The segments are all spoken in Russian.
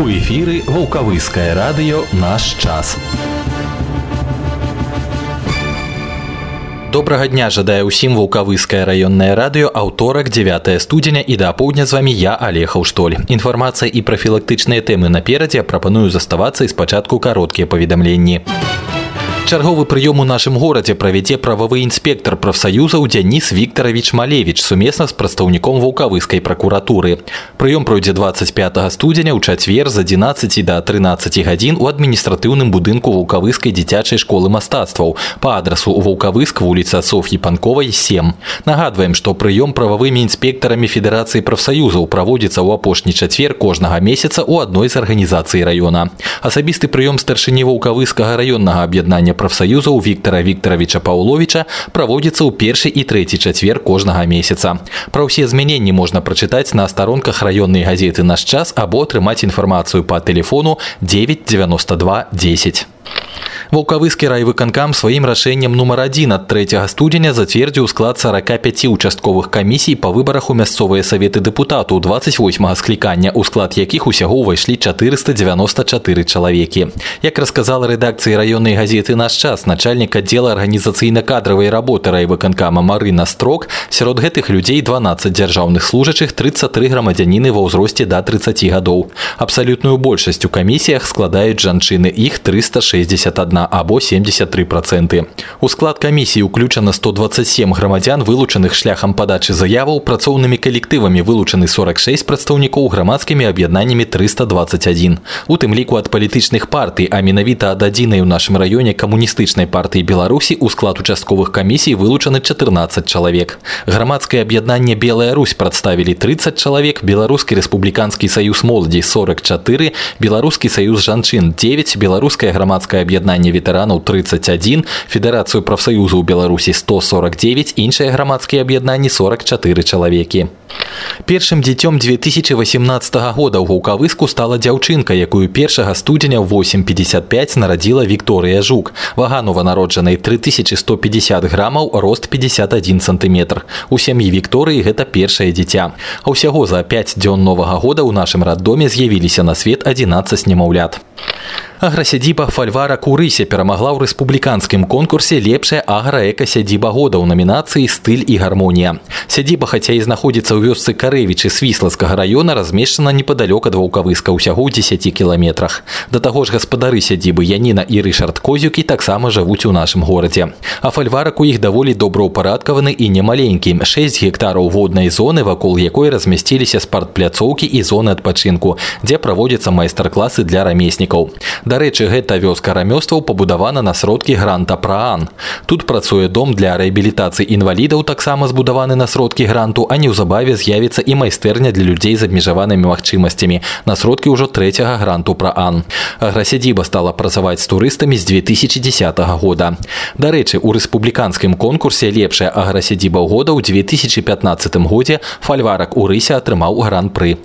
У эфіры вулкавыскае радыё наш час. Добрага дня жадае ўсім вулкавыскае раённае радыё аўторак 9 студзеня і да апоўдня з вамі я алехаў штоль. Інфармацыя і прафілактычныя тэмы наперадзе прапаную заставацца і спачатку кароткія паведамленні. Чарговы прыём у нашым горадзе правядзе прававы інспектар прафсаюзаў Дзяніс Віктаравіч Малевіч сумесна з прадстаўніком вулкавыскай пракуратуры. Прыём пройдзе 25 студзеня ў чацвер з 11 да 13 гадзін у адміністратыўным будынку вулкавыскай дзіцячай школы мастацтваў па адрасу ў вулкавыск вуліца Соф'і Панковай 7. Нагадваем, што прыём прававымі інспектарамі Федэрацыі прафсаюзаў праводзіцца ў апошні чацвер кожнага месяца ў адной з арганізацый раёна. Асабісты прыём старшыні вулкавыскага раённага аб'яднання прафсаюзаў Віктора Віктаравіча Паўловіча праводзіцца ў першы і трэці чацвер кожнага месяца. Пра ўсе змяненні можна прачытаць на старонках раённай газеты наш час або атрымаць інфармацыю па тэлефону 992 10. Ваўкавыскі райвыканкам сваім рашэннем нумар адзін ад 3 студзеня зацвердзіў склад 45 участковых камісій па выбарах у мясцовыя саветы дэпутату. 28 склікання у склад якіх усяго ўвайшлі 494 чалавекі. Як рассказала рэдакцыі раённай газеты наш час начальнік аддзела арганізацыйна-кадравай работы райвыканкама Марына строк сярод гэтых людзей 12 дзяржаўных служачых 33 грамадзяніны ва ўзросце да 30 гадоў. Абсалютную большасць у камісіях складаюць жанчыны іх 361 або 73%. У склад камісіі ўключана 127 грамадзян, вылучаных шляхам падачы заяваў, працоўнымі калектывамі вылучаны 46 прадстаўнікоў грамадскімі аб'яднаннямі 321. У тым ліку ад палітычных партый, а менавіта ад адзінай у нашым раёне камуністычнай партыі Беларусі у склад участковых камісій вылучаны 14 чалавек. Грамадскае аб'яднанне Белая Русь прадставілі 30 чалавек, беларускі рэспубліканскі саюз моладзі 44, беларускі саюз жанчын 9, беларускае грамадскае аб'яднанне аб'яднання ветэранаў 31 федэрацыю прафсаюзу ў беларусі 149 іншыя грамадскія аб'яднанні 44 чалавекі першым дзіцём 2018 года ў гукавыску стала дзяўчынка якую першага студзеня 855 нарадзіла Вікторыя жук вага нованароджанай 3150 грамаў рост 51 сантыметр у сям'і Вікторыі гэта першае дзіця а ўсяго за 5 дзён новага года ў нашым раддоме з'явіліся на свет 11 немаўлят Аграсядзіба фальвара курысе перамагла ў рэспубліканскім конкурсе лепшая аграэкасядзіба года ў намінацыі стыль і гармонія. Сядзіба хаця і знаходзіцца ў вёсцы карэвічы свіслацкага раёна размешчана непадалёк ад ваўкавыска ўсяго ў 10 кіламетрах. Да таго ж гаспадары сядзібы Яніна і Рышард Козюкі таксама жывуць у нашым горадзе. А фальварак у іх даволі добраўпарадкаваны і немаленькі 6 гектараў воднай зоны, вакол якой размясціліся спартпляцоўкі і зоны адпачынку, дзе праводзяцца майстар-класы для рамеснікаў. Дарэчы, гэта вёска рамёстваў пабудавана на сродкі гранта праан. Тут працуе дом для рэабілітацыі інвалідаў таксама збудаваны на сродкі гранту, а неўзабаве з'явіцца і майстэрня для людзей з абмежаванымі магчымасцямі на сродкі ўжо трэцяга гранту праан. Аграсядзіба стала працаваць з турыстамі з 2010 года. Дарэчы, у рэспубліканскім конкурсе лепшая аграсядзіба года ў 2015 годзе фальварак у рысе атрымаў гран-пры.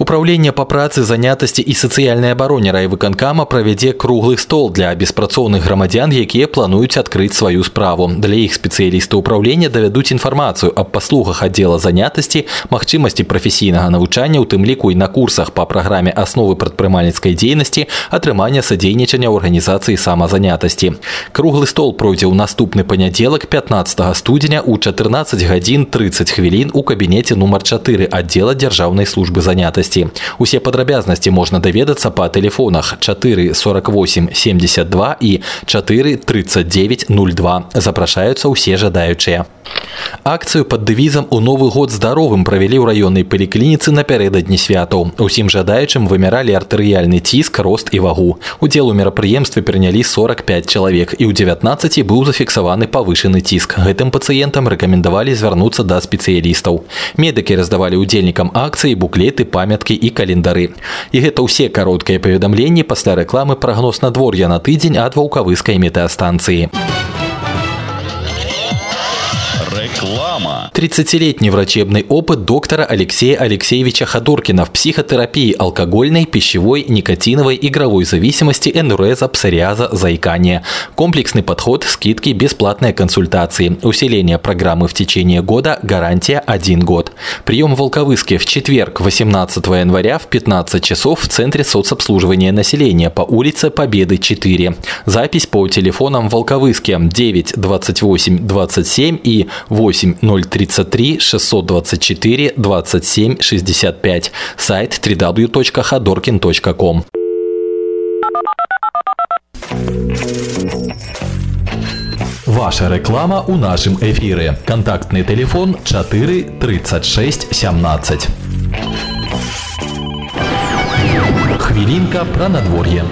Управленне па працы занятасці і сацыяльнай абароне райвыканкама правядзе круглы стол для беспрацоўных грамадзян, якія плануюць адкрыць сваю справу. Для іх спецыялісты ўправлення давядуць інфармацыю аб паслугах аддзела занятасці, магчымасці прафесійнага навучання, у тым ліку і на курсах па праграме асновы прадпрымальніцкай дзейнасці, атрымання садзейнічання ў арганізацыі самазанятасці. Круглы стол пройдзе ў наступны панядзелак 15 студзеня ў 14 гадзін 30 хвілін у кабінеце нумар 4 аддзела дзяржаўнай службы занятасці якасці. Усе падрабязнасці можна даведацца па тэлефонах 4 48 72 і 4 39 02. Запрашаюцца ўсе жадаючыя. Акцыю пад дэвізам у новы год здаровым правялі ў раённай паліклініцы напярэдадні святаў. Усім жадаючым вымяралі артэрыяльны ціск, рост і вагу. Удзел у мерапрыемстве прынялі 45 чалавек і ў 19 быў зафіксаваны павышаны ціск. Гэтым пацыентам рэкамендавалі звярнуцца да спецыялістаў. Медыкі раздавалі удзельнікам акцыі буклеты памяткі і календары. І гэта ўсе кароткія паведамленні пасля рэкламы прагноз надвор'я на тыдзень ад ваўкавыскай метэастанцыі. Реклама. 30-летний врачебный опыт доктора Алексея Алексеевича Ходоркина в психотерапии алкогольной, пищевой, никотиновой, игровой зависимости, энуреза, псориаза, заикания. Комплексный подход, скидки, бесплатные консультации. Усиление программы в течение года, гарантия 1 год. Прием в Волковыске в четверг, 18 января в 15 часов в Центре соцобслуживания населения по улице Победы 4. Запись по телефонам Волковыске 9 28 27 и 8 033 624 27 65. Сайт www.hadorkin.com. Ваша реклама у нашым эфире. Контактный телефон 4 36 17. Хвилинка про надворье.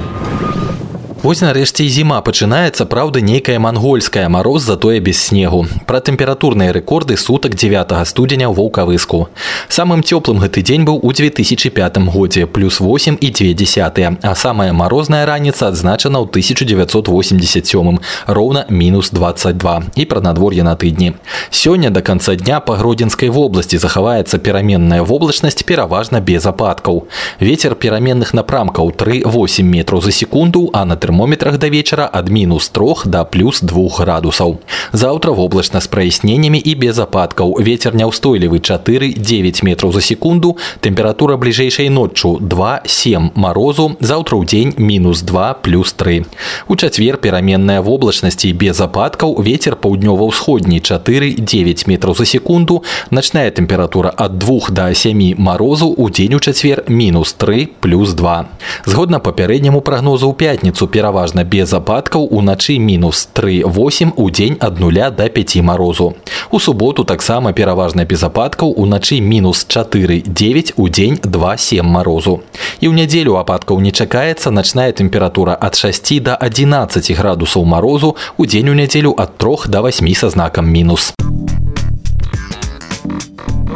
Вось нарэшце і зіма пачынаецца праўда нейкая мангольская мароз затое без снегу пра тэмпературныя рэкорды сутак 9 студзеня ў ваўкавыску самым цёплым гэты дзень быў у 2005 годзе плюс 8 і 2 а самая марозная раніца адзначана ў 1987 роўна мінус 22 і пра надвор'е на тыдні сёння до конца дня па гродзенскай вобласці захаваецца пераменная воблачнасць пераважна без ападкаў ветер пераменных напрамкаў 3-8 метров за секунду а на тэрмометрах тэрмометрах да вечара ад мінус трох да плюс двух градусаў. Заўтра воблачна з праясненнямі і без ападкаў. Вецер няўстойлівы 4-9 метраў за секунду, тэмпература бліжэйшай ноччу 2-7 марозу, заўтра ў дзень мінус 2 плюс 3. У чацвер пераменная воблачнасці без ападкаў вецер паўднёва-ўсходні 4-9 метраў за секунду, начная тэмпература ад 2 до 7 марозу у дзень у чацвер мінус 3 плюс 2. Згодна папярэдняму прагнозу ў пятніцу пераважна без ападкаў уначы мінус 3-8 у дзень ад нуля до 5 марозу. У суботу таксама пераважна без ападкаў уначы мінус 4-9 у дзень 2-7 марозу. І ў нядзелю ападкаў не чакаецца начная тэмпература ад 6 до 11 градусаў марозу у дзень у нядзелю ад 3 до 8 са знакам мінус.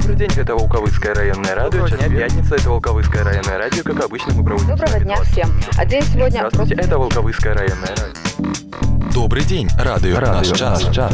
Добрый день, это Волковыцкое районное радио. Сейчас пятница, это Волковыцкое районное радио. Как обычно, мы проводим... Доброго дня всем. А день сегодня... Здравствуйте, это Волковыцкое районное радио. Добрый день, радио, радио наш час. Наш час.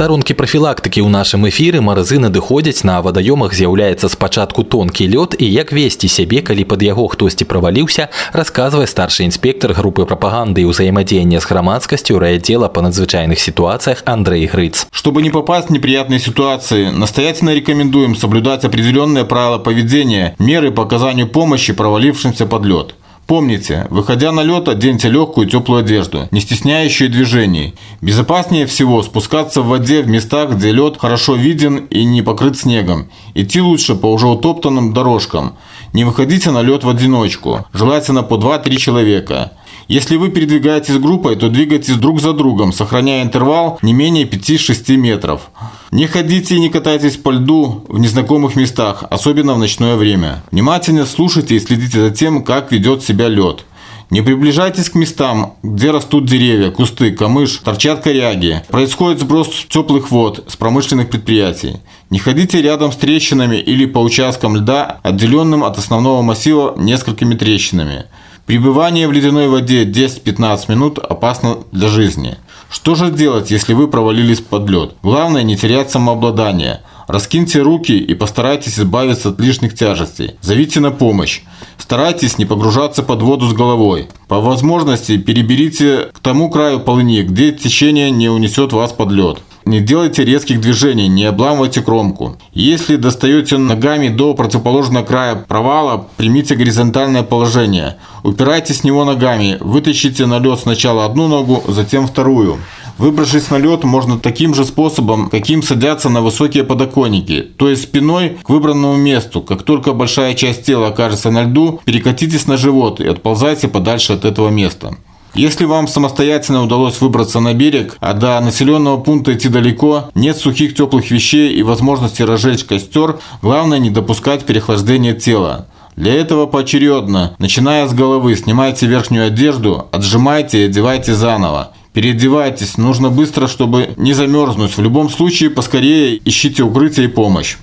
Старонкі прафілактыкі ў нашым эфіры маразы надыходзяць на вадаёмах з'яўляецца спачатку тонкі лёд і як весці сябе калі пад яго хтосьці праваліўся расказвае старшы інспектор групы прапаганды і ўзаемадзеяння з грамадскасцю райотдела по надзвычайных ситуациях Андрей Грыц. Чтобы не попасть в неприятные ситуации, настоятельно рекомендуем соблюдать определенные правила поведения, меры по оказанию помощи провалившимся под лед. Помните, выходя на лед, оденьте легкую теплую одежду, не стесняющую движений. Безопаснее всего спускаться в воде в местах, где лед хорошо виден и не покрыт снегом. Идти лучше по уже утоптанным дорожкам. Не выходите на лед в одиночку, желательно по 2-3 человека. Если вы передвигаетесь группой, то двигайтесь друг за другом, сохраняя интервал не менее 5-6 метров. Не ходите и не катайтесь по льду в незнакомых местах, особенно в ночное время. Внимательно слушайте и следите за тем, как ведет себя лед. Не приближайтесь к местам, где растут деревья, кусты, камыш, торчат коряги. Происходит сброс теплых вод с промышленных предприятий. Не ходите рядом с трещинами или по участкам льда, отделенным от основного массива несколькими трещинами. Пребывание в ледяной воде 10-15 минут опасно для жизни. Что же делать, если вы провалились под лед? Главное не терять самообладание. Раскиньте руки и постарайтесь избавиться от лишних тяжестей. Зовите на помощь. Старайтесь не погружаться под воду с головой. По возможности переберите к тому краю полыни, где течение не унесет вас под лед. Не делайте резких движений, не обламывайте кромку. Если достаете ногами до противоположного края провала, примите горизонтальное положение. Упирайтесь с него ногами, вытащите на лед сначала одну ногу, затем вторую. Выбравшись на лед можно таким же способом, каким садятся на высокие подоконники, то есть спиной к выбранному месту. Как только большая часть тела окажется на льду, перекатитесь на живот и отползайте подальше от этого места. Если вам самостоятельно удалось выбраться на берег, а до населенного пункта идти далеко, нет сухих теплых вещей и возможности разжечь костер, главное не допускать переохлаждения тела. Для этого поочередно, начиная с головы, снимайте верхнюю одежду, отжимайте и одевайте заново. Переодевайтесь, нужно быстро, чтобы не замерзнуть. В любом случае, поскорее ищите укрытие и помощь.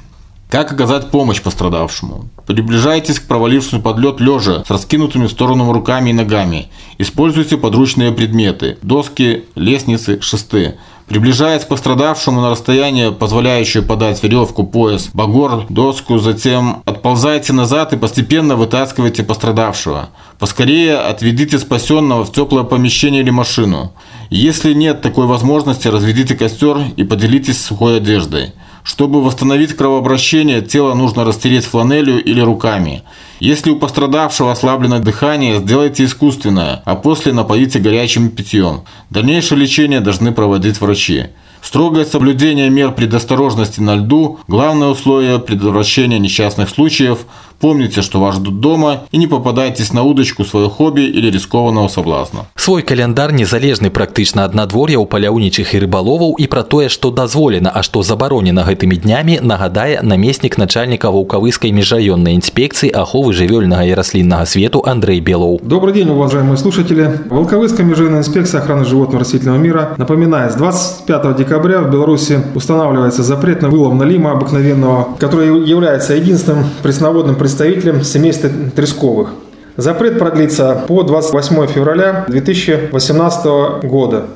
Как оказать помощь пострадавшему? Приближайтесь к провалившемуся под лед лежа с раскинутыми в сторону руками и ногами. Используйте подручные предметы – доски, лестницы, шесты. Приближаясь к пострадавшему на расстояние, позволяющее подать веревку, пояс, багор, доску, затем отползайте назад и постепенно вытаскивайте пострадавшего. Поскорее отведите спасенного в теплое помещение или машину. Если нет такой возможности, разведите костер и поделитесь сухой одеждой. Чтобы восстановить кровообращение, тело нужно растереть фланелью или руками. Если у пострадавшего ослаблено дыхание, сделайте искусственное, а после напоите горячим питьем. Дальнейшее лечение должны проводить врачи. Строгое соблюдение мер предосторожности на льду – главное условие предотвращения несчастных случаев. Помните, что вас ждут дома и не попадайтесь на удочку свое хобби или рискованного соблазна. Свой календар незалежны практычна ад надвор'я ў паляўнічых і рыбаловаў і пра тое, што дазволена, а што забаронена гэтымі днямі, нагадае намеснік начальніка ваўкавыскай межраённай інспекцыі аховы жывёльнага і расліннага свету Андрей Белоў. Добрый день, уважаемые слушатели. Волковыская межрайонная инспекция охраны животного растительного мира напоминает, с 25 декабря в Беларуси устанавливается запрет на вылов налима обыкновенного, который является единственным пресноводным представителем семейства тресковых. Запрет продлится по 28 февраля 2018 года.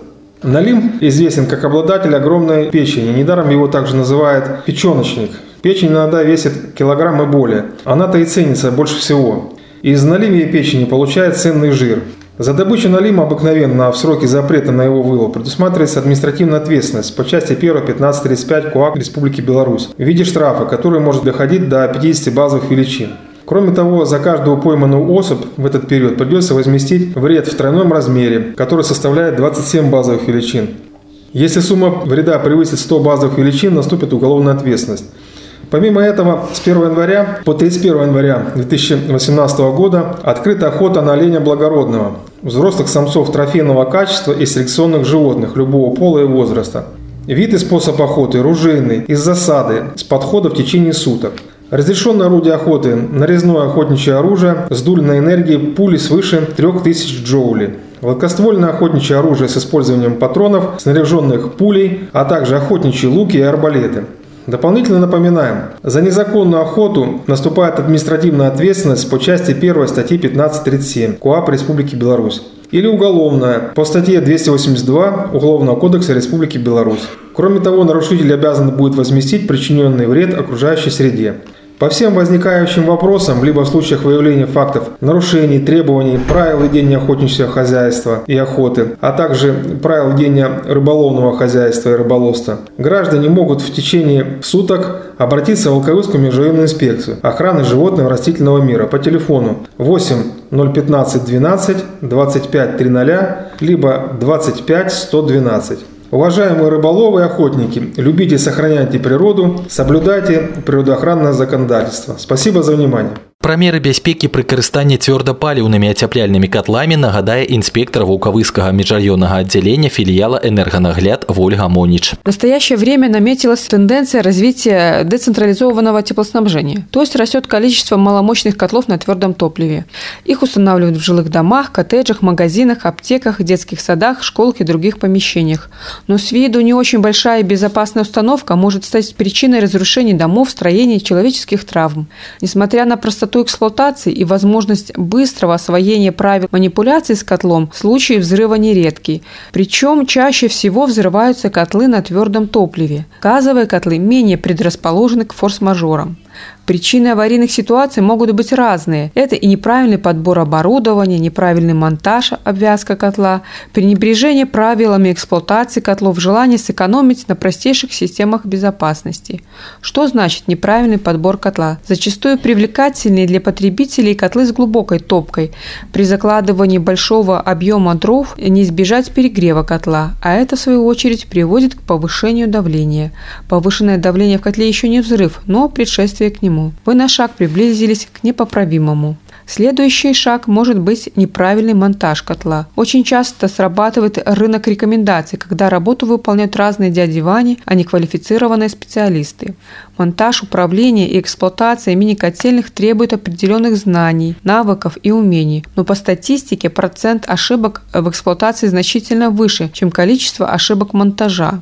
Налим известен как обладатель огромной печени. Недаром его также называют печеночник. Печень иногда весит килограмм и более. Она-то и ценится больше всего. Из налимья печени получает ценный жир. За добычу налима обыкновенно в сроке запрета на его вылов предусматривается административная ответственность по части 1 1535 КУАК Республики Беларусь в виде штрафа, который может доходить до 50 базовых величин. Кроме того, за каждую пойманную особь в этот период придется возместить вред в тройном размере, который составляет 27 базовых величин. Если сумма вреда превысит 100 базовых величин, наступит уголовная ответственность. Помимо этого, с 1 января по 31 января 2018 года открыта охота на оленя благородного, взрослых самцов трофейного качества и селекционных животных любого пола и возраста. Вид и способ охоты ружейный, из засады, с подхода в течение суток. Разрешенное орудие охоты – нарезное охотничье оружие с дульной энергией пули свыше 3000 джоулей. Гладкоствольное охотничье оружие с использованием патронов, снаряженных пулей, а также охотничьи луки и арбалеты. Дополнительно напоминаем, за незаконную охоту наступает административная ответственность по части 1 статьи 1537 КОАП Республики Беларусь или уголовная по статье 282 Уголовного кодекса Республики Беларусь. Кроме того, нарушитель обязан будет возместить причиненный вред окружающей среде. По всем возникающим вопросам, либо в случаях выявления фактов нарушений, требований, правил ведения охотничьего хозяйства и охоты, а также правил ведения рыболовного хозяйства и рыболовства, граждане могут в течение суток обратиться в Волковыскую межрайонную инспекцию охраны животного растительного мира по телефону 8 015 12 25 300 либо 25 112. Уважаемые рыболовы и охотники, любите и сохраняйте природу, соблюдайте природоохранное законодательство. Спасибо за внимание. Пра меры бяспекі пры карыстанні цвёрдапаліўнымі ацяпляльнымі катламі нагадае інспектор вулкавыскага межрайонного отделения филиала «Энергонагляд» Вольга Монич. В настоящее время наметилась тенденция развития децентрализованного теплоснабжения, то есть растет количество маломощных котлов на твердом топливе. Их устанавливают в жилых домах, коттеджах, магазинах, аптеках, детских садах, школах и других помещениях. Но с виду не очень большая и безопасная установка может стать причиной разрушения домов, строений, человеческих травм. Несмотря на простоту частоту эксплуатации и возможность быстрого освоения правил манипуляции с котлом случаи взрыва нередки. Причем чаще всего взрываются котлы на твердом топливе. Газовые котлы менее предрасположены к форс-мажорам. Причины аварийных ситуаций могут быть разные. Это и неправильный подбор оборудования, неправильный монтаж, обвязка котла, пренебрежение правилами эксплуатации котлов, желание сэкономить на простейших системах безопасности. Что значит неправильный подбор котла? Зачастую привлекательнее для потребителей котлы с глубокой топкой. При закладывании большого объема дров не избежать перегрева котла, а это в свою очередь приводит к повышению давления. Повышенное давление в котле еще не взрыв, но предшествие к нему нему. Вы на шаг приблизились к непоправимому. Следующий шаг может быть неправильный монтаж котла. Очень часто срабатывает рынок рекомендаций, когда работу выполняют разные дяди Вани, а не квалифицированные специалисты. Монтаж, управление и эксплуатация мини-котельных требует определенных знаний, навыков и умений, но по статистике процент ошибок в эксплуатации значительно выше, чем количество ошибок монтажа.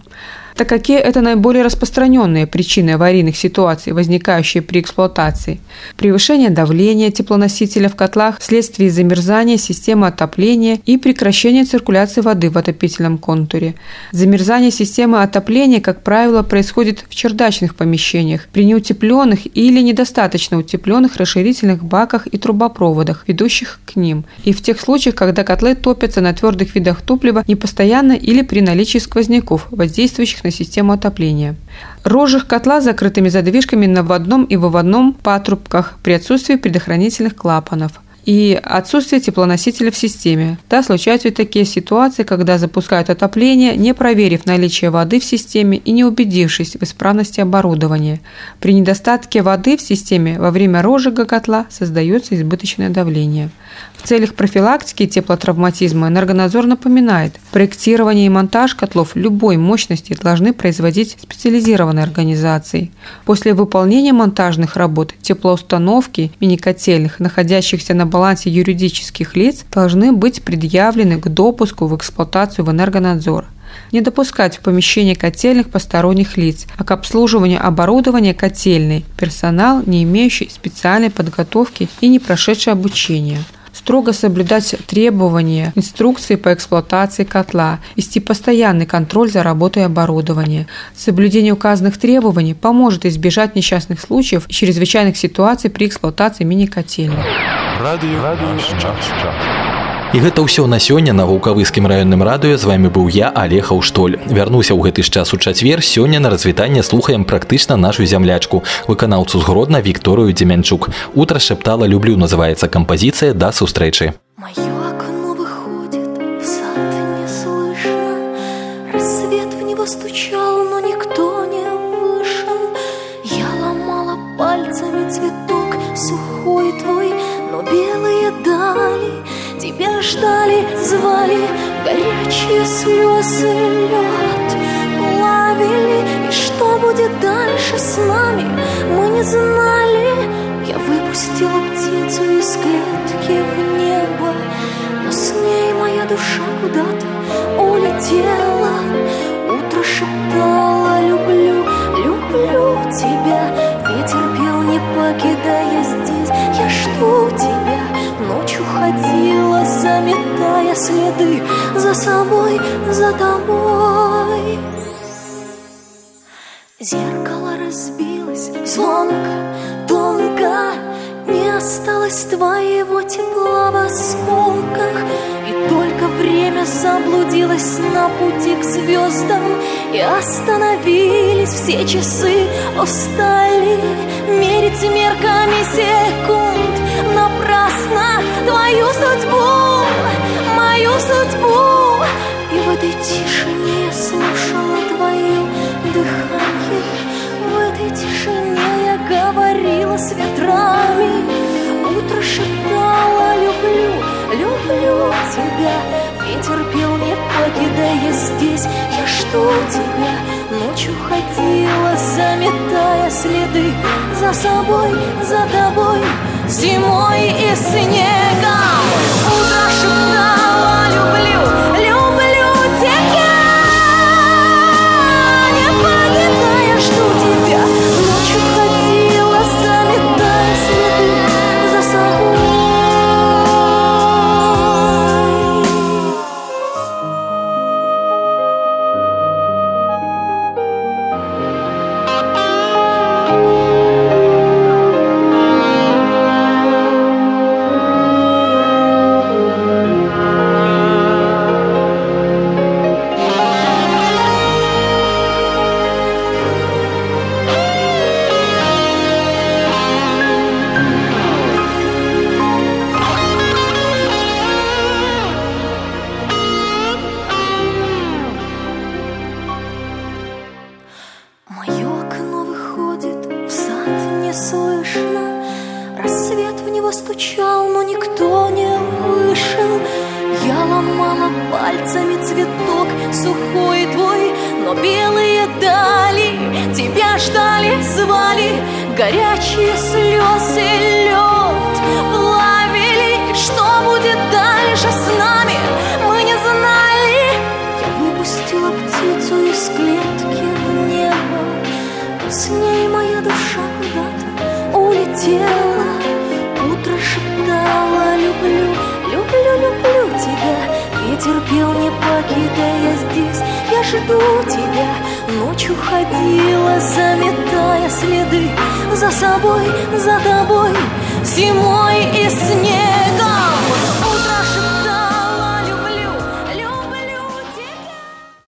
Так какие это наиболее распространенные причины аварийных ситуаций, возникающие при эксплуатации. Превышение давления теплоносителя в котлах вследствие замерзания системы отопления и прекращение циркуляции воды в отопительном контуре. Замерзание системы отопления, как правило, происходит в чердачных помещениях, при неутепленных или недостаточно утепленных расширительных баках и трубопроводах, ведущих к ним, и в тех случаях, когда котлы топятся на твердых видах топлива непостоянно или при наличии сквозняков, воздействующих на систему отопления. Рожих котла с закрытыми задвижками на вводном и выводном патрубках при отсутствии предохранительных клапанов и отсутствие теплоносителя в системе. Да, случаются и такие ситуации, когда запускают отопление, не проверив наличие воды в системе и не убедившись в исправности оборудования. При недостатке воды в системе во время розжига котла создается избыточное давление. В целях профилактики теплотравматизма энергонадзор напоминает, проектирование и монтаж котлов любой мощности должны производить специализированные организации. После выполнения монтажных работ теплоустановки мини-котельных, находящихся на балансе юридических лиц, должны быть предъявлены к допуску в эксплуатацию в энергонадзор не допускать в помещение котельных посторонних лиц, а к обслуживанию оборудования котельной персонал, не имеющий специальной подготовки и не прошедший обучение строго соблюдать требования инструкции по эксплуатации котла, вести постоянный контроль за работой оборудования. Соблюдение указанных требований поможет избежать несчастных случаев и чрезвычайных ситуаций при эксплуатации мини-котельных. Радио, Радио І гэта ўсё на сёння на вулкавыскім раённым радыё. З вами быў я алеха ўштоль вярнуся ў гэты ж час у чацвер. Сёння на развітанне слухаем практычна нашу зямлячку выканаўцу згродна Вікторыю Дземянчук утра шептала люблю называется кампазіцыя. Да сустрэчы. Мое куда-то улетела Утро шептало «люблю, люблю тебя» Ветер пел, не покидая здесь, я жду тебя Ночью ходила, заметая следы За собой, за тобой. Зеркало разбилось звонко, тонко осталось твоего тепла в осколках И только время заблудилось на пути к звездам И остановились все часы, устали Мерить мерками секунд. Напрасно Твою судьбу, мою судьбу. И в этой тишине слушала твое дыхание В этой тишине я говорила с ветрами шептала люблю, люблю тебя Ветер пел, не покидая здесь Я жду тебя? Ночью ходила, заметая следы. За собой, за тобой Зимой и снегом жду тебя. Ночью ходила, заметая следы За собой, за тобой Зимой и снег